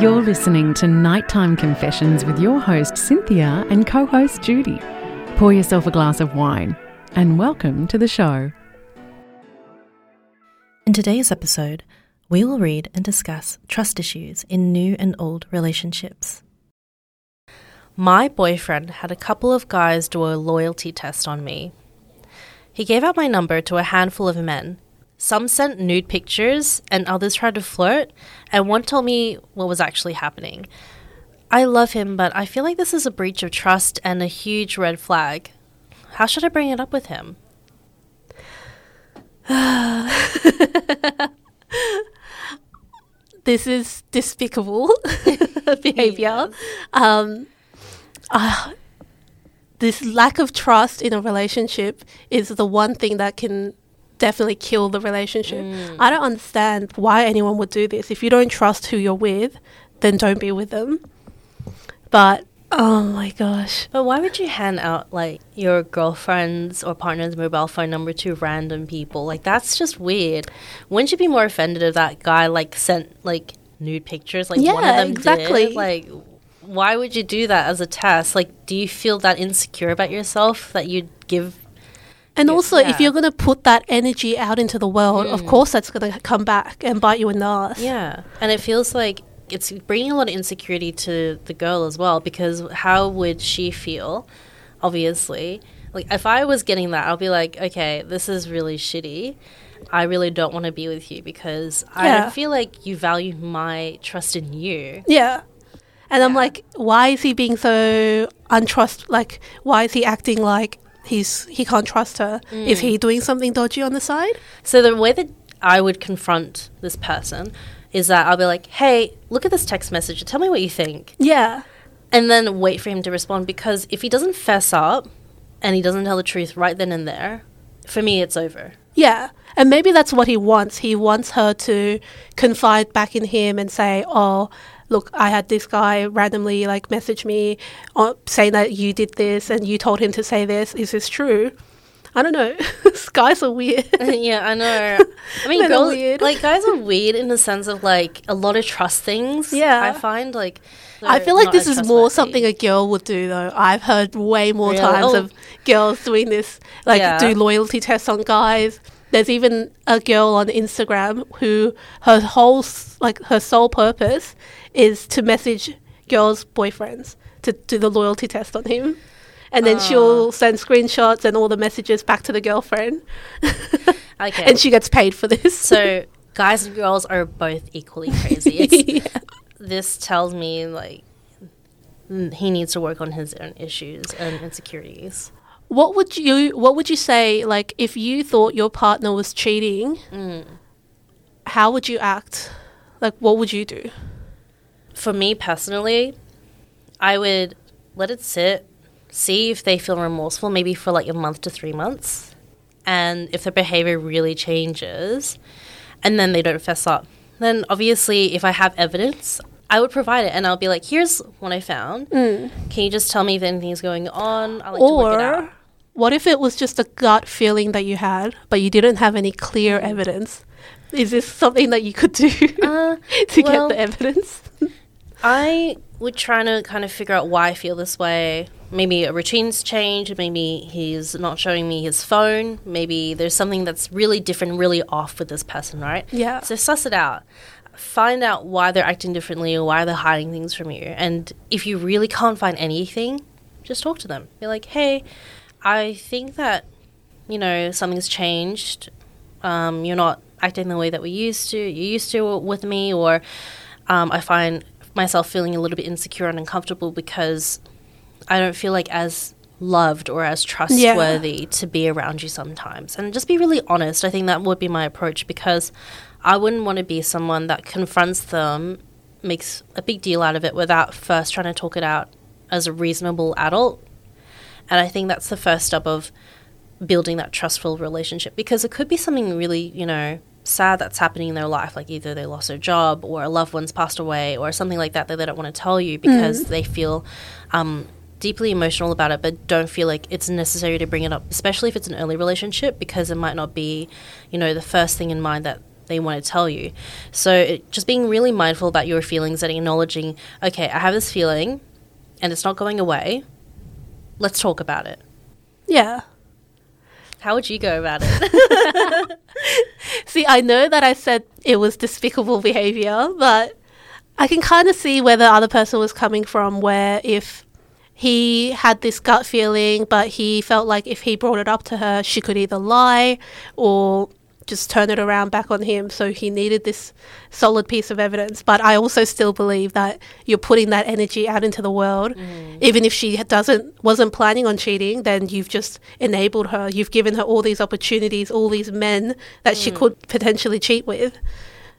You're listening to Nighttime Confessions with your host Cynthia and co host Judy. Pour yourself a glass of wine and welcome to the show. In today's episode, we will read and discuss trust issues in new and old relationships. My boyfriend had a couple of guys do a loyalty test on me. He gave out my number to a handful of men. Some sent nude pictures, and others tried to flirt, and one told me what was actually happening. I love him, but I feel like this is a breach of trust and a huge red flag. How should I bring it up with him? this is despicable behavior. Um, uh, this lack of trust in a relationship is the one thing that can definitely kill the relationship. Mm. I don't understand why anyone would do this. If you don't trust who you're with, then don't be with them. But oh my gosh. But why would you hand out like your girlfriend's or partner's mobile phone number to random people? Like that's just weird. Wouldn't you be more offended if that guy like sent like nude pictures like one of Yeah, them exactly. did? Like why would you do that as a test? Like do you feel that insecure about yourself that you'd give And Yeah, also, if yeah. Mm. you're going to put that energy out into the world, of course that's going to come back and bite you in the ass. Yeah. And it feels like it's bringing a lot of insecurity to the girl as well because how would she feel? Obviously. Like, if I was getting that, I'll be like, okay, this is really shitty. I really don't want to be with you because I Yeah. don't feel like you value my trust in you. Yeah. And I'm like, why is he being so untrust? Like, why is he acting like he's he can't trust her? Is Mm. he doing something dodgy on the side? So, the way that I would confront this person is that I'll be like, hey, look at this text message. Tell me what you think. Yeah. and then wait for him to respond because if he doesn't fess up and he doesn't tell the truth right then and there, for me it's over. Yeah. And maybe that's what he wants. He wants her to confide back in him and say, "Oh, look, I had this guy randomly like message me uh, saying that you did this and you told him to say this. Is this true?" I don't know. Guys are weird. yeah, I know. I mean, girls weird. like guys are weird in the sense of like a lot of trust things. Yeah. I find like I feel like this is more something a girl would do, though. I've heard way more Really? times Oh. of girls doing this, like Yeah. do loyalty tests on guys. There's even a girl on Instagram who her whole like her sole purpose is to message girls' boyfriends to do the loyalty test on him, and then she'll send screenshots and all the messages back to the girlfriend, Okay. and she gets paid for this. so guys and girls are both equally crazy. Yeah. This tells me like he needs to work on his own issues and insecurities. What would you What would you say? Like, if you thought your partner was cheating, Mm. how would you act? Like, what would you do? For me personally, I would let it sit, see if they feel remorseful, maybe for like a month to three months. And if their behavior really changes and then they don't fess up, then obviously, if I have evidence, I would provide it and I'll be like, here's what I found. Can you just tell me if anything's going on? I like to work it out. or what if it was just a gut feeling that you had, but you didn't have any clear evidence? Is this something that you could do Uh, to well- get the evidence? I would try to kind of figure out why I feel this way. Maybe a routine's changed. Maybe he's not showing me his phone. Maybe there's something that's really different, really off with this person, right? Yeah. So suss it out. Find out why they're acting differently or why they're hiding things from you. And if you really can't find anything, just talk to them. Be like, hey, I think that, you know, something's changed. Um, you're not acting the way that we used to. You used to with me, or um, I find myself feeling a little bit insecure and uncomfortable because I don't feel like as loved or as trustworthy to be around you sometimes. And just be really honest. I think that would be my approach because I wouldn't want to be someone that confronts them, makes a big deal out of it without first trying to talk it out as a reasonable adult. And I think that's the first step of building that trustful relationship because it could be something really, you know, sad that's happening in their life, like either they lost their job or a loved one's passed away or something like that that they don't want to tell you because they feel um, deeply emotional about it, but don't feel like it's necessary to bring it up, especially if it's an early relationship, because it might not be, you know, the first thing in mind that they want to tell you. So it, just being really mindful about your feelings and acknowledging, okay, I have this feeling and it's not going away. Let's talk about it. Yeah. How would you go about it? See, I know that I said it was despicable behavior, but I can kind of see where the other person was coming from. Where if he had this gut feeling, but he felt like if he brought it up to her, she could either lie or just turn it around back on him. So he needed this solid piece of evidence. But I also still believe that you're putting that energy out into the world. Mm. Even if she doesn't wasn't planning on cheating, then you've just enabled her. You've given her all these opportunities, all these men that she mm. could potentially cheat with.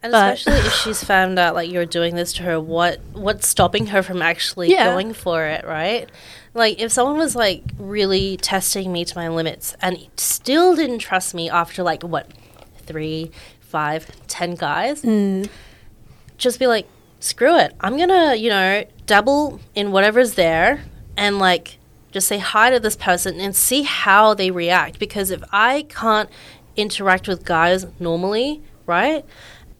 And But- especially if she's found out like you're doing this to her, what what's stopping her from actually Yeah. going for it, right? Like if someone was like really testing me to my limits and still didn't trust me after like what three, five, ten guys, mm. just be like, screw it. I'm gonna, you know, dabble in whatever's there and like just say hi to this person and see how they react. Because if I can't interact with guys normally, right?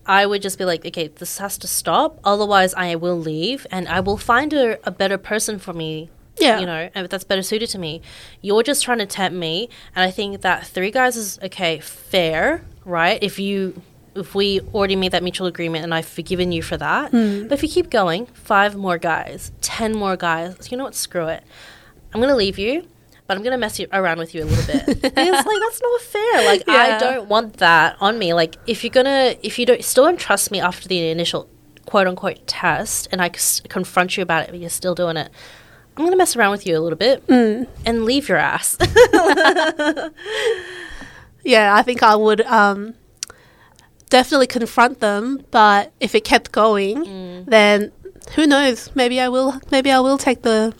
I would just be like, okay, this has to stop. Otherwise, I will leave and I will find a, a better person for me. Yeah. You know, and that's better suited to me. You're just trying to tempt me. And I think that three guys is, okay, fair, right? If you. If we already made that mutual agreement and I've forgiven you for that, hmm. but if you keep going, five more guys, ten more guys, you know what? Screw it. I'm gonna leave you, but I'm gonna mess you around with you a little bit. It's like that's not fair. Like I don't want that on me. Like if you're gonna, if you don't still don't trust me after the initial quote unquote test, and I c- confront you about it, but you're still doing it, I'm gonna mess around with you a little bit hmm. and leave your ass. Yeah, I think I would um, definitely confront them. But if it kept going, then who knows? Maybe I will. Maybe I will take the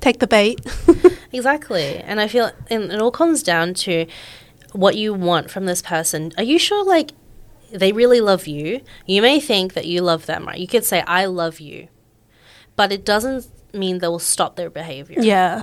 take the bait. Exactly. And I feel and it all comes down to what you want from this person. Are you sure like they really love you? You may think that you love them, right? You could say I love you. But it doesn't mean they will stop their behavior. yeah,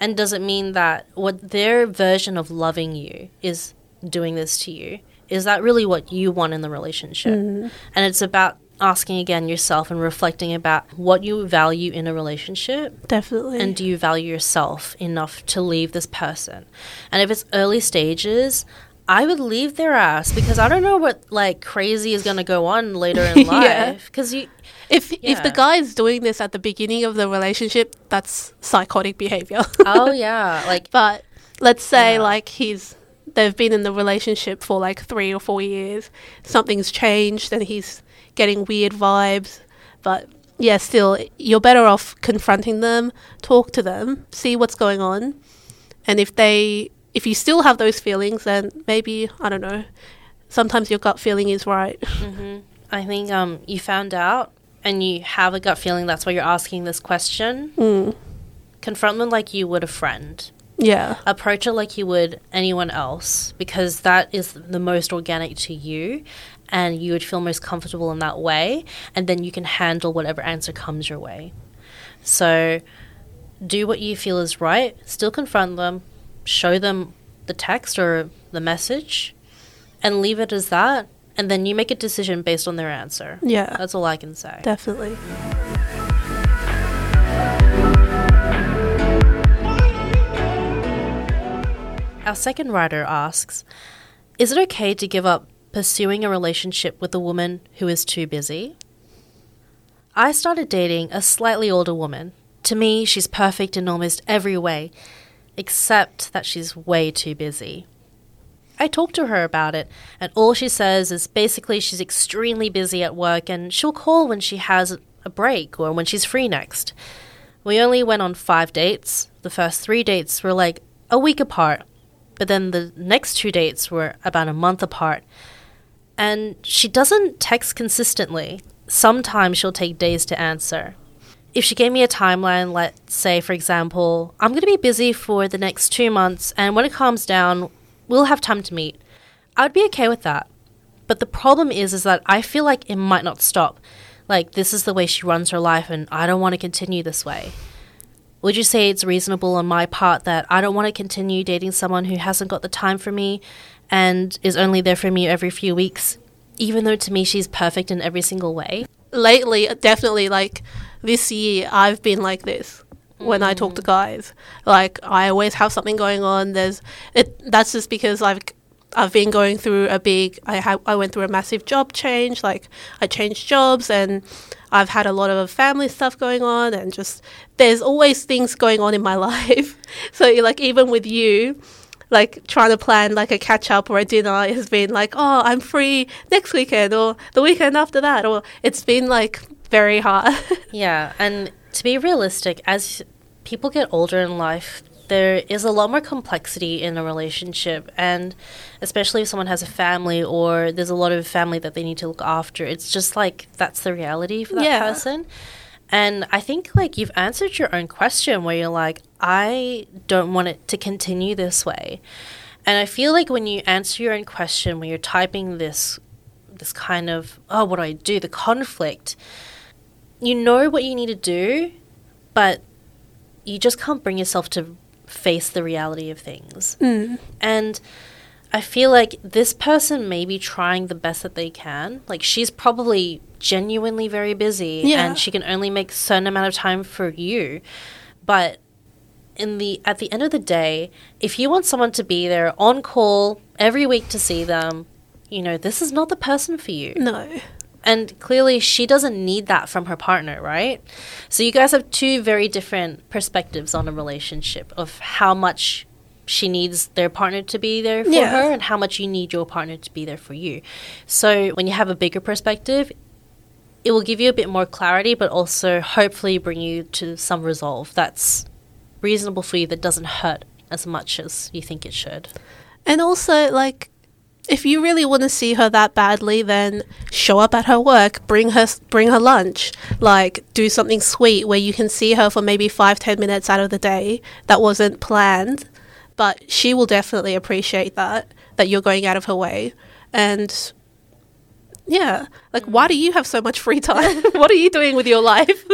And does it mean that what their version of loving you is doing this to you? Is that really what you want in the relationship? Mm. And it's about asking again yourself and reflecting about what you value in a relationship definitely. and do you value yourself enough to leave this person? And if it's early stages, I would leave their ass because I don't know what like crazy is going to go on later in life. Because you, if if the guy is doing this at the beginning of the relationship, that's psychotic behavior. oh yeah, like But let's say Yeah. like he's they've been in the relationship for like three or four years. Something's changed and he's getting weird vibes. But yeah, still you're better off confronting them, talk to them, see what's going on. And if they if you still have those feelings then maybe I don't know. Sometimes your gut feeling is right. I think um you found out and you have a gut feeling that's why you're asking this question. Mm. Confront them like you would a friend. Yeah. approach it like you would anyone else because that is the most organic to you and you would feel most comfortable in that way and then you can handle whatever answer comes your way so do what you feel is right still confront them show them the text or the message and leave it as that and then you make a decision based on their answer Yeah. that's all i can say Definitely. Our second writer asks Is it okay to give up pursuing a relationship with a woman who is too busy? I started dating a slightly older woman. To me, she's perfect in almost every way, except that she's way too busy. I talked to her about it, and all she says is basically she's extremely busy at work and she'll call when she has a break or when she's free next. We only went on five dates. The first three dates were like a week apart, but then the next two dates were about a month apart. And she doesn't text consistently. Sometimes she'll take days to answer. If she gave me a timeline, let's say, for example, I'm going to be busy for the next two months, and when it calms down, we'll have time to meet. I'd be okay with that. But the problem is, is that I feel like it might not stop. Like, this is the way she runs her life, and I don't want to continue this way. Would you say it's reasonable on my part that I don't want to continue dating someone who hasn't got the time for me and is only there for me every few weeks? even though to me she's perfect in every single way. lately, definitely like this year, I've been like this when I talk to guys. Like I always have something going on. There's it. That's just because I've I've been going through a big. I ha- I went through a massive job change. Like I changed jobs and. I've had a lot of family stuff going on, and just there's always things going on in my life. so, like, even with you, like trying to plan like a catch up or a dinner has been like, oh, I'm free next weekend or the weekend after that, or it's been like very hard. Yeah, and to be realistic, as people get older in life, there is a lot more complexity in a relationship, and especially if someone has a family or there's a lot of family that they need to look after, it's just like that's the reality for that Yeah. person. And I think like you've answered your own question where you're like, I don't want it to continue this way. And I feel like when you answer your own question, when you're typing this this kind of, oh, what do I do? The conflict, you know what you need to do, but you just can't bring yourself to face the reality of things. Mm. And I feel like this person may be trying the best that they can. Like she's probably genuinely very busy Yeah. and she can only make a certain amount of time for you. But in the at the end of the day, if you want someone to be there on call every week to see them, you know, this is not the person for you. no. And clearly, she doesn't need that from her partner, right? So, you guys have two very different perspectives on a relationship of how much she needs their partner to be there for Yeah. her and how much you need your partner to be there for you. So, when you have a bigger perspective, it will give you a bit more clarity, but also hopefully bring you to some resolve that's reasonable for you that doesn't hurt as much as you think it should. And also, like, if you really want to see her that badly, then show up at her work, bring her bring her lunch, like do something sweet where you can see her for maybe five ten minutes out of the day that wasn't planned, but she will definitely appreciate that that you're going out of her way, and yeah, like why do you have so much free time? what are you doing with your life?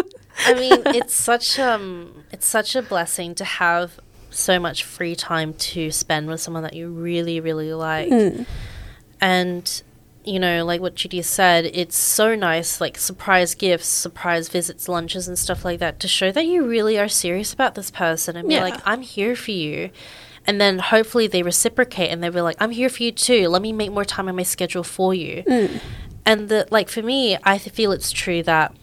I mean, it's such um, it's such a blessing to have so much free time to spend with someone that you really, really like. Hmm. And you know, like what Judy said, it's so nice, like surprise gifts, surprise visits, lunches, and stuff like that, to show that you really are serious about this person and be Yeah. like, I'm here for you. And then hopefully they reciprocate and they'll be like, I'm here for you too. Let me make more time in my schedule for you. Hmm. And the like for me, I feel it's true that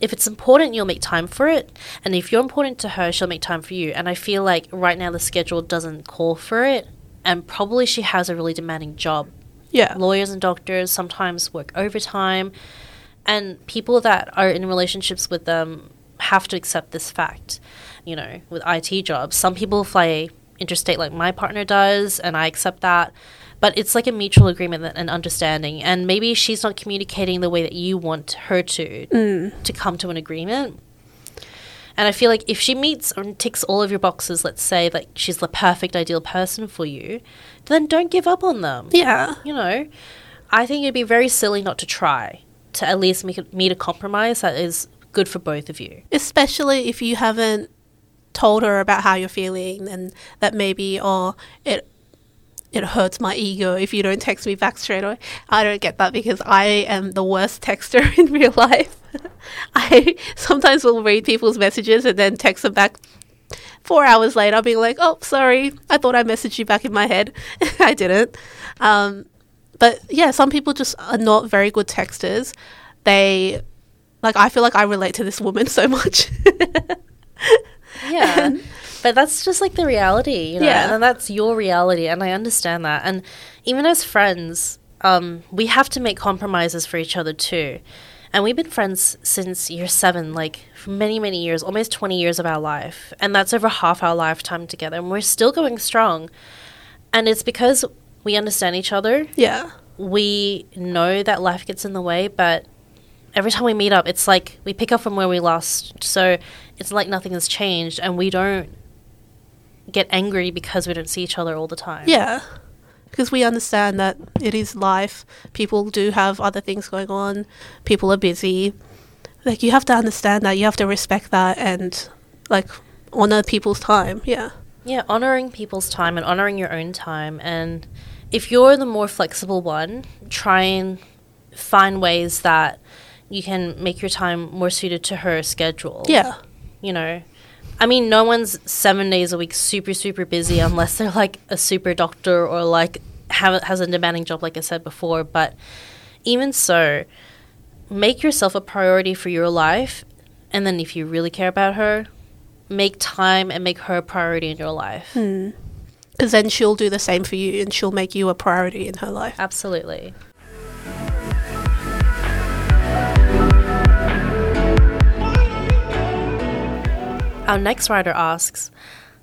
if it's important, you'll make time for it, and if you're important to her, she'll make time for you. And I feel like right now the schedule doesn't call for it, and probably she has a really demanding job. yeah, Lawyers and doctors sometimes work overtime, and people that are in relationships with them have to accept this fact. You know, with IT jobs, some people fly interstate like my partner does, and I accept that. But it's like a mutual agreement that- and understanding, and maybe she's not communicating the way that you want her to mm. to come to an agreement. And I feel like if she meets and ticks all of your boxes, let's say like she's the perfect ideal person for you, then don't give up on them yeah. you know, I think it'd be very silly not to try to at least make a, meet a compromise that is good for both of you. especially if you haven't told her about how you're feeling and that maybe or it it hurts my ego if you don't text me back straight away. I don't get that because I am the worst texter in real life. I sometimes will read people's messages and then text them back four hours later, being like, "Oh, sorry, I thought I messaged you back in my head. I didn't." Um, but yeah, some people just are not very good texters. They like I feel like I relate to this woman so much. Yeah. But that's just like the reality, you know, Yeah. and that's your reality, and I understand that. And even as friends, um, we have to make compromises for each other too. And we've been friends since year seven, like for many, many years, almost 20 years of our life. And that's over half our lifetime together. And we're still going strong. And it's because we understand each other yeah. we know that life gets in the way, but every time we meet up, it's like we pick up from where we lost. So it's like nothing has changed, and we don't get angry because we don't see each other all the time. Yeah. Because we understand that it is life. People do have other things going on. People are busy. Like you have to understand that. You have to respect that and like honor people's time. Yeah. Yeah, honoring people's time and honoring your own time. And if you're the more flexible one, try and find ways that you can make your time more suited to her schedule. Yeah. You know, I mean, no one's seven days a week super, super busy unless they're like a super doctor or like have, has a demanding job, like I said before. But even so, make yourself a priority for your life. And then if you really care about her, make time and make her a priority in your life. Hmm. Because then she'll do the same for you and she'll make you a priority in her life. Absolutely. Our next writer asks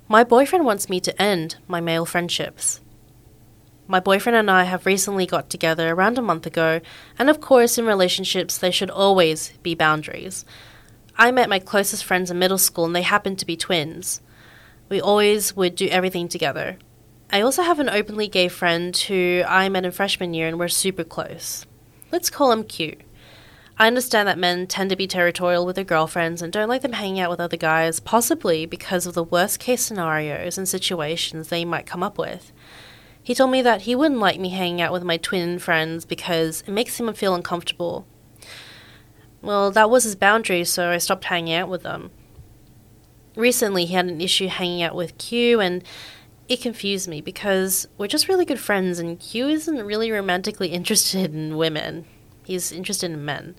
My boyfriend wants me to end my male friendships. My boyfriend and I have recently got together around a month ago, and of course, in relationships, there should always be boundaries. I met my closest friends in middle school, and they happened to be twins. We always would do everything together. I also have an openly gay friend who I met in freshman year, and we're super close. Let's call him Q. I understand that men tend to be territorial with their girlfriends and don't like them hanging out with other guys, possibly because of the worst case scenarios and situations they might come up with. He told me that he wouldn't like me hanging out with my twin friends because it makes him feel uncomfortable. Well, that was his boundary, so I stopped hanging out with them. Recently, he had an issue hanging out with Q, and it confused me because we're just really good friends, and Q isn't really romantically interested in women. He's interested in men.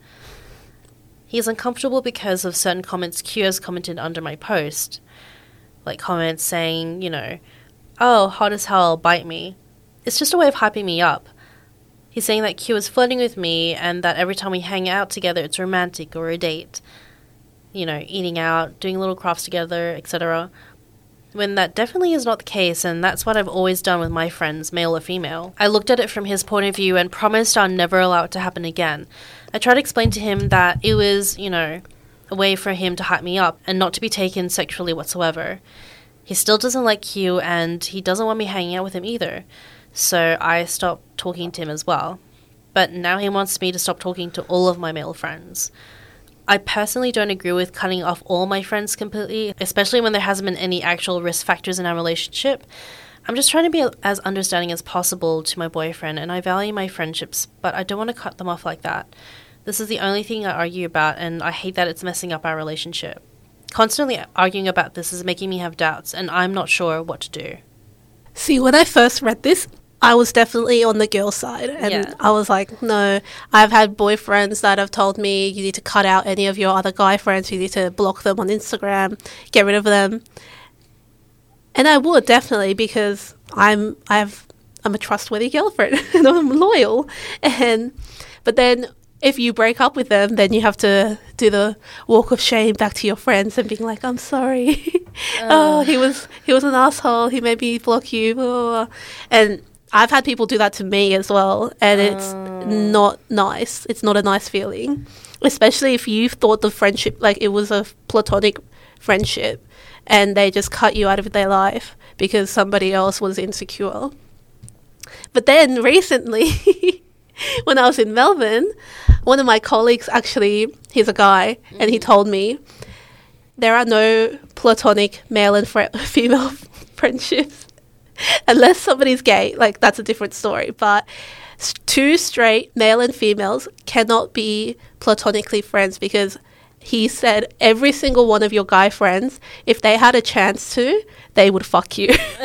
He's uncomfortable because of certain comments Q has commented under my post. Like comments saying, you know, oh, hot as hell, bite me. It's just a way of hyping me up. He's saying that Q is flirting with me and that every time we hang out together it's romantic or a date. You know, eating out, doing little crafts together, etc. When that definitely is not the case, and that's what I've always done with my friends, male or female. I looked at it from his point of view and promised I'll never allow it to happen again. I tried to explain to him that it was, you know, a way for him to hype me up and not to be taken sexually whatsoever. He still doesn't like Q and he doesn't want me hanging out with him either. So I stopped talking to him as well. But now he wants me to stop talking to all of my male friends. I personally don't agree with cutting off all my friends completely, especially when there hasn't been any actual risk factors in our relationship. I'm just trying to be as understanding as possible to my boyfriend, and I value my friendships, but I don't want to cut them off like that. This is the only thing I argue about, and I hate that it's messing up our relationship. Constantly arguing about this is making me have doubts, and I'm not sure what to do. See, when I first read this, I was definitely on the girl side. And Yeah. I was like, no, I've had boyfriends that have told me you need to cut out any of your other guy friends, you need to block them on Instagram, get rid of them. And I would definitely because I'm I've I'm a trustworthy girlfriend and I'm loyal. And but then if you break up with them, then you have to do the walk of shame back to your friends and being like, "I'm sorry. oh, he was he was an asshole. He made me block you." blah, blah, blah." And I've had people do that to me as well, and it's oh. not nice. It's not a nice feeling, especially if you thought the friendship like it was a platonic friendship, and they just cut you out of their life because somebody else was insecure. But then recently, when I was in Melbourne, one of my colleagues actually, he's a guy, and he mm-hmm. told me there are no platonic male and fr- female friendships unless somebody's gay. Like, that's a different story. But two straight male and females cannot be platonically friends because he said every single one of your guy friends, if they had a chance to, they would fuck you.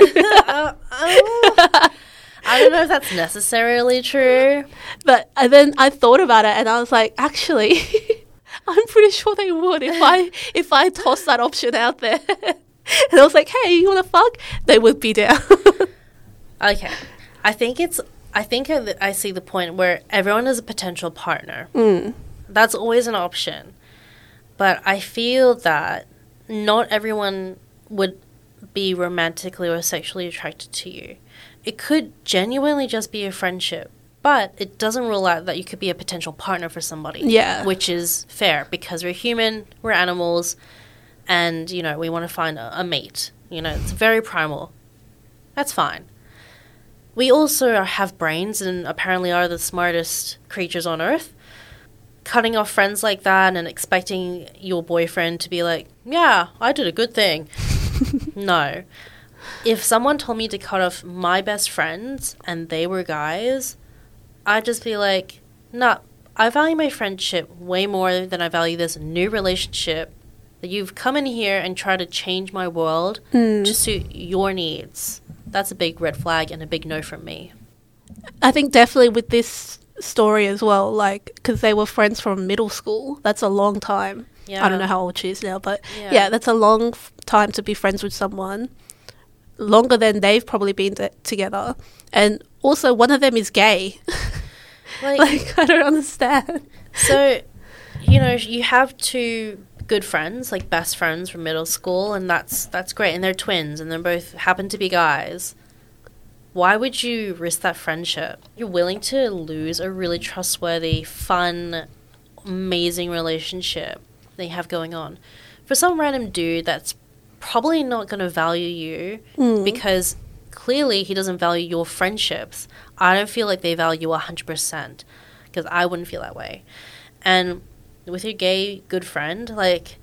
I don't know if that's necessarily true. But and then I thought about it, and I was like, actually, I'm pretty sure they would if I if I tossed that option out there. And I was like, hey, you want to fuck? They would be down. Okay. I think it's. I think I, I see the point where everyone is a potential partner. Mm. That's always an option. But I feel that not everyone would be romantically or sexually attracted to you. It could genuinely just be a friendship, but it doesn't rule out that you could be a potential partner for somebody. Yeah. Which is fair because we're human, we're animals, and, you know, we want to find a, a mate. You know, it's very primal. That's fine. We also have brains and apparently are the smartest creatures on earth. Cutting off friends like that and expecting your boyfriend to be like, yeah, I did a good thing. no. If someone told me to cut off my best friends and they were guys, I'd just be like, nah, I value my friendship way more than I value this new relationship that you've come in here and tried to change my world Mm. to suit your needs. That's a big red flag and a big no from me. I think definitely with this story as well, like because they were friends from middle school. That's a long time. Yeah. I don't know how old she is now, but Yeah. yeah, that's a long f- time to be friends with someone. Longer than they've probably been t- together, and also one of them is gay. Like, like I don't understand. so, you know, you have two good friends, like best friends from middle school, and that's that's great. And they're twins, and they both happen to be guys. Why would you risk that friendship? You're willing to lose a really trustworthy, fun, amazing relationship that you have going on for some random dude that's probably not going to value you Mm. because clearly he doesn't value your friendships. I don't feel like they value 100% because I wouldn't feel that way. And with your gay good friend, like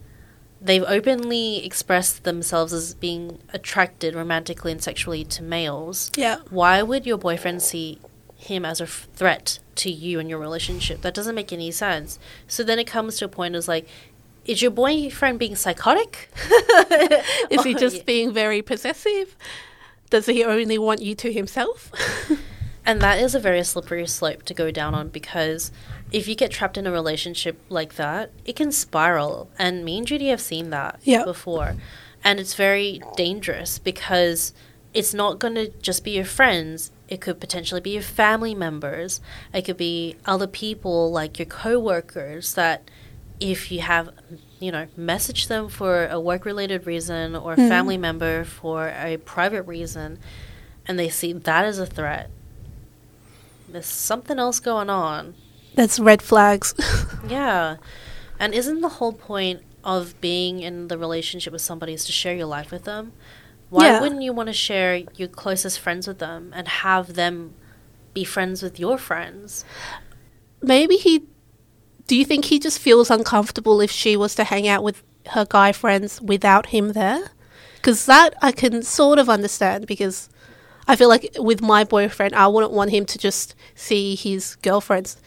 they've openly expressed themselves as being attracted romantically and sexually to males. Yeah, Why would your boyfriend see him as a f- threat to you and your relationship? That doesn't make any sense. So then it comes to a point is like, is your boyfriend being psychotic? is he Oh, just being very possessive? Does he only want you to himself? And that is a very slippery slope to go down on because if you get trapped in a relationship like that, it can spiral. And me and Judy have seen that Yeah. before. And it's very dangerous because it's not going to just be your friends. It could potentially be your family members. It could be other people like your coworkers that if you have you know message them for a work related reason or a Mhm. family member for a private reason and they see that as a threat there's something else going on That's red flags. yeah and isn't the whole point of being in the relationship with somebody is to share your life with them why Yeah. wouldn't you want to share your closest friends with them and have them be friends with your friends Maybe he. Do you think he just feels uncomfortable if she was to hang out with her guy friends without him there? Because that I can sort of understand because I feel like with my boyfriend, I wouldn't want him to just see his girlfriends,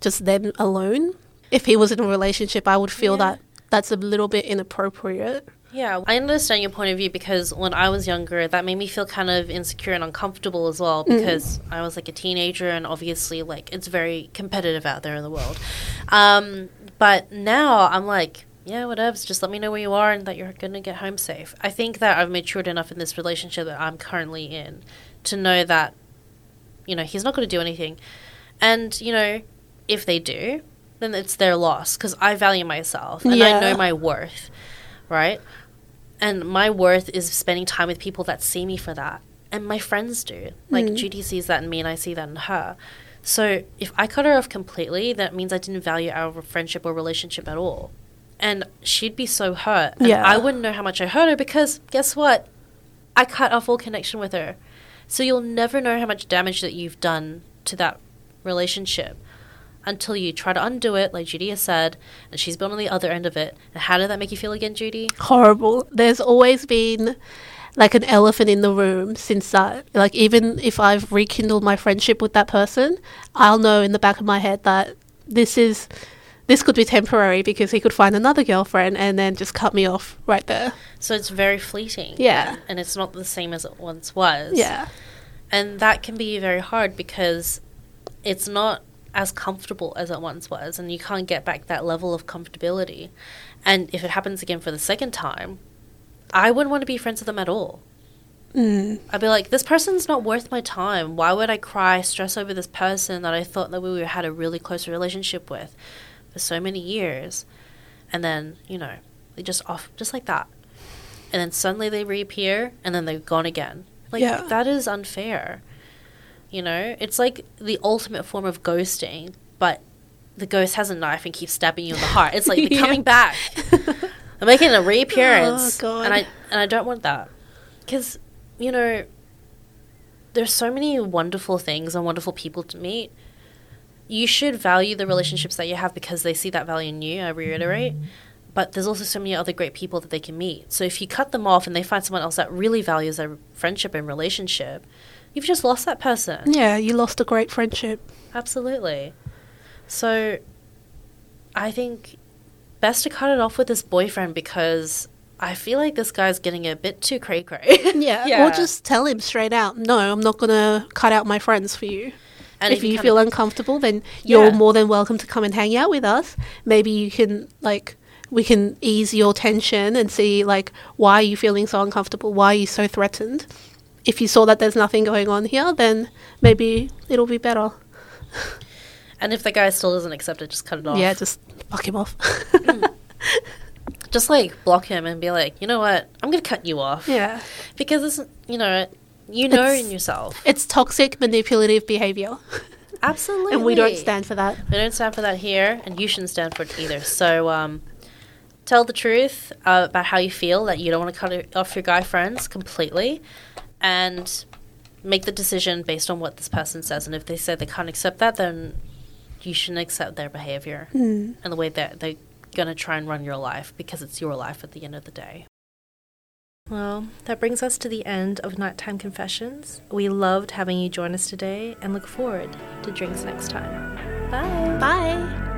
just them alone. If he was in a relationship, I would feel Yeah. that that's a little bit inappropriate. Yeah, I understand your point of view because when I was younger, that made me feel kind of insecure and uncomfortable as well because I was like a teenager and obviously, like, it's very competitive out there in the world. Um, but now I'm like, yeah, whatever, just let me know where you are and that you're going to get home safe. I think that I've matured enough in this relationship that I'm currently in to know that, you know, he's not going to do anything. And, you know, if they do, then it's their loss because I value myself and I know my worth, right? And my worth is spending time with people that see me for that. And my friends do. Like Mm. Judy sees that in me and I see that in her. So if I cut her off completely, that means I didn't value our friendship or relationship at all. And she'd be so hurt. And Yeah. I wouldn't know how much I hurt her because guess what? I cut off all connection with her. So you'll never know how much damage that you've done to that relationship until you try to undo it, like Judy has said, and she's been on the other end of it. And how did that make you feel again, Judy? horrible. There's always been like an elephant in the room since that. Like even if I've rekindled my friendship with that person, I'll know in the back of my head that this is this could be temporary because he could find another girlfriend and then just cut me off right there. So it's very fleeting. Yeah. And it's not the same as it once was. Yeah. And that can be very hard because it's not as comfortable as it once was, and you can't get back that level of comfortability. And if it happens again for the second time, I wouldn't want to be friends with them at all. Mm. I'd be like, this person's not worth my time. Why would I cry, stress over this person that I thought that we had a really close relationship with for so many years? And then, you know, they just off, just like that. And then suddenly they reappear and then they're gone again. Like, Yeah. that is unfair. You know, it's like the ultimate form of ghosting, but the ghost has a knife and keeps stabbing you in the heart. It's like they're Yeah. coming back. I'm making a reappearance, Oh, and I and I don't want that because you know there's so many wonderful things and wonderful people to meet. You should value the relationships that you have because they see that value in you. I reiterate, but there's also so many other great people that they can meet. So if you cut them off and they find someone else that really values their friendship and relationship, you've just lost that person. Yeah, you lost a great friendship. Absolutely. So I think best to cut it off with this boyfriend because I feel like this guy's getting a bit too cray cray. Yeah. Or just tell him straight out, no, I'm not going to cut out my friends for you. And if you come- feel uncomfortable, then you're Yeah. more than welcome to come and hang out with us. Maybe you can, like, we can ease your tension and see, like, why are you feeling so uncomfortable? Why are you so threatened? If you saw that there's nothing going on here, then maybe it'll be better. and if the guy still doesn't accept it, just cut it off. Yeah, just fuck him off. Mm. just like block him and be like, you know what, I'm gonna cut you off. yeah. Because it's you know, you know It's- in yourself. It's toxic, manipulative behavior. Absolutely. and we don't stand for that. We don't stand for that here, and you shouldn't stand for it either. So, um, tell the truth uh, about how you feel that you don't want to cut off your guy friends completely, and make the decision based on what this person says. And if they say they can't accept that, then you shouldn't accept their behavior and the way that they're gonna try and run your life because it's your life at the end of the day. Well, that brings us to the end of Nighttime Confessions. We loved having you join us today and look forward to drinks next time. Bye. Bye.